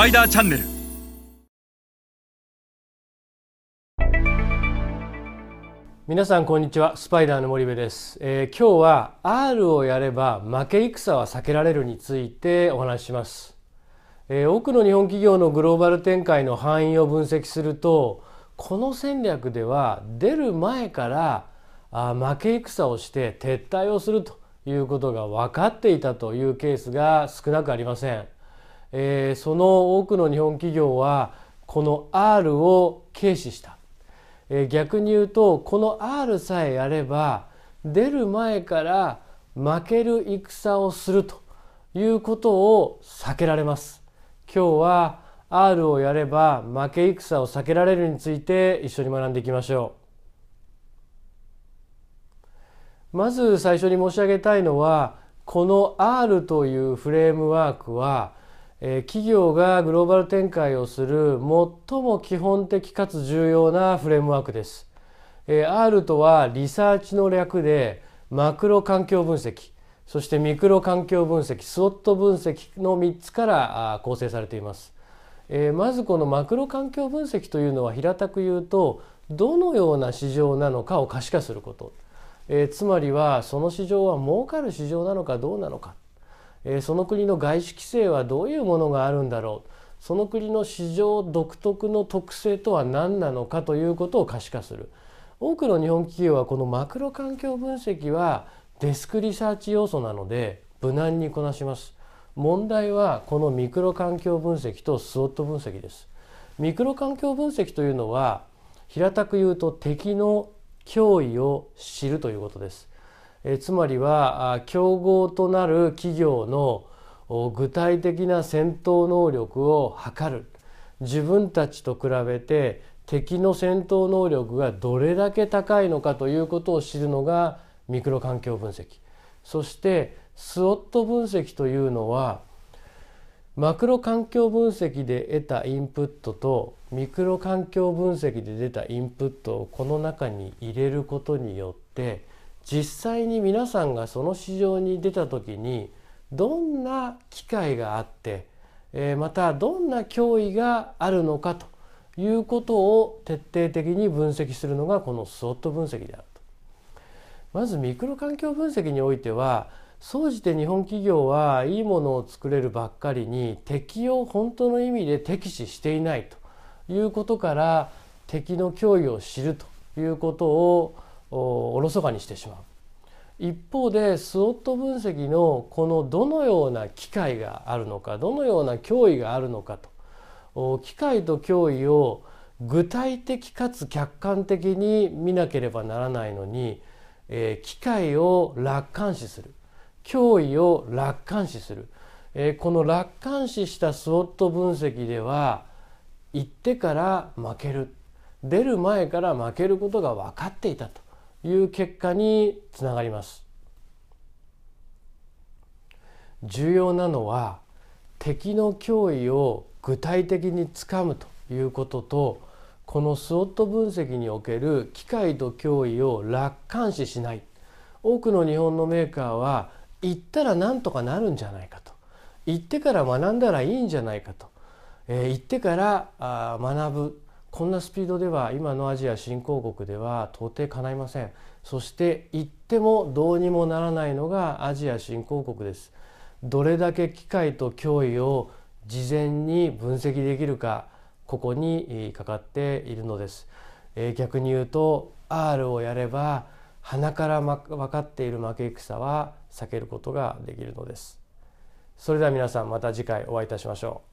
パイダーチャンネル。皆さんこんにちは。スパイダーの森部です、えー、今日は R をやれば負け戦は避けられるについてお話しします、えー、多くの日本企業のグローバル展開の範囲を分析するとこの戦略では出る前からあ負け戦をして撤退をするということが分かっていたというケースが少なくありません、えー、その多くの日本企業はこの R を軽視したえ逆に言うとこの R さえやれば出る前から負ける戦をするということを避けられます。今日は R をやれば負け戦を避けられるについて一緒に学んでいきましょう。まず最初に申し上げたいのはこの R というフレームワークはえ企業がグローバル展開をする最も基本的かつ重要なフレームワークです。え R とはリサーチの略でマクロ環境分析そしてミクロ環境分析スウォット分析の3つから構成されています。えまずこのマクロ環境分析というのは平たく言うとどのような市場なのかを可視化すること、えつまりはその市場は儲かる市場なのかどうなのかえその国の外資規制はどういうものがあるんだろう。その国の市場独特の特性とは何なのかということを可視化する。多くの日本企業はこのマクロ環境分析はデスクリサーチ要素なので無難にこなします。問題はこのミクロ環境分析と SWOT 分析です。ミクロ環境分析というのは平たく言うと敵の脅威を知るということです。えつまりは競合となる企業の具体的な戦闘能力を測る。自分たちと比べて敵の戦闘能力がどれだけ高いのかということを知るのがミクロ環境分析。そしてスウォット分析というのはマクロ環境分析で得たインプットとミクロ環境分析で出たインプットをこの中に入れることによって実際に皆さんがその市場に出た時にどんな機会があって、えまたどんな脅威があるのかということを徹底的に分析するのがこのスウォット分析であると。まずミクロ環境分析においては総じて日本企業はいいものを作れるばっかりに敵を本当の意味で敵視していないということから敵の脅威を知るということをおろそかにしてしまう。一方でスウォット分析のこのどのような機会があるのかどのような脅威があるのかと。機会と脅威を具体的かつ客観的に見なければならないのに、えー、機会を楽観視する。脅威を楽観視する、えー、この楽観視したスウォット分析では行ってから負ける。出る前から負けることが分かっていたと。いう結果につながります。重要なのは敵の脅威を具体的につかむということとこのスウォット分析における機械と脅威を楽観視しない。多くの日本のメーカーは行ったらなんとかなるんじゃないかと。行ってから学んだらいいんじゃないかと、えー、行ってからあ学ぶ。こんなスピードでは今のアジア新興国では到底叶いません。そして言ってもどうにもならないのがアジア新興国です。どれだけ機会と脅威を事前に分析できるかここにかかっているのです、えー、逆に言うと R をやれば鼻から分かっている負け戦は避けることができるのです。それでは皆さんまた次回お会いいたしましょう。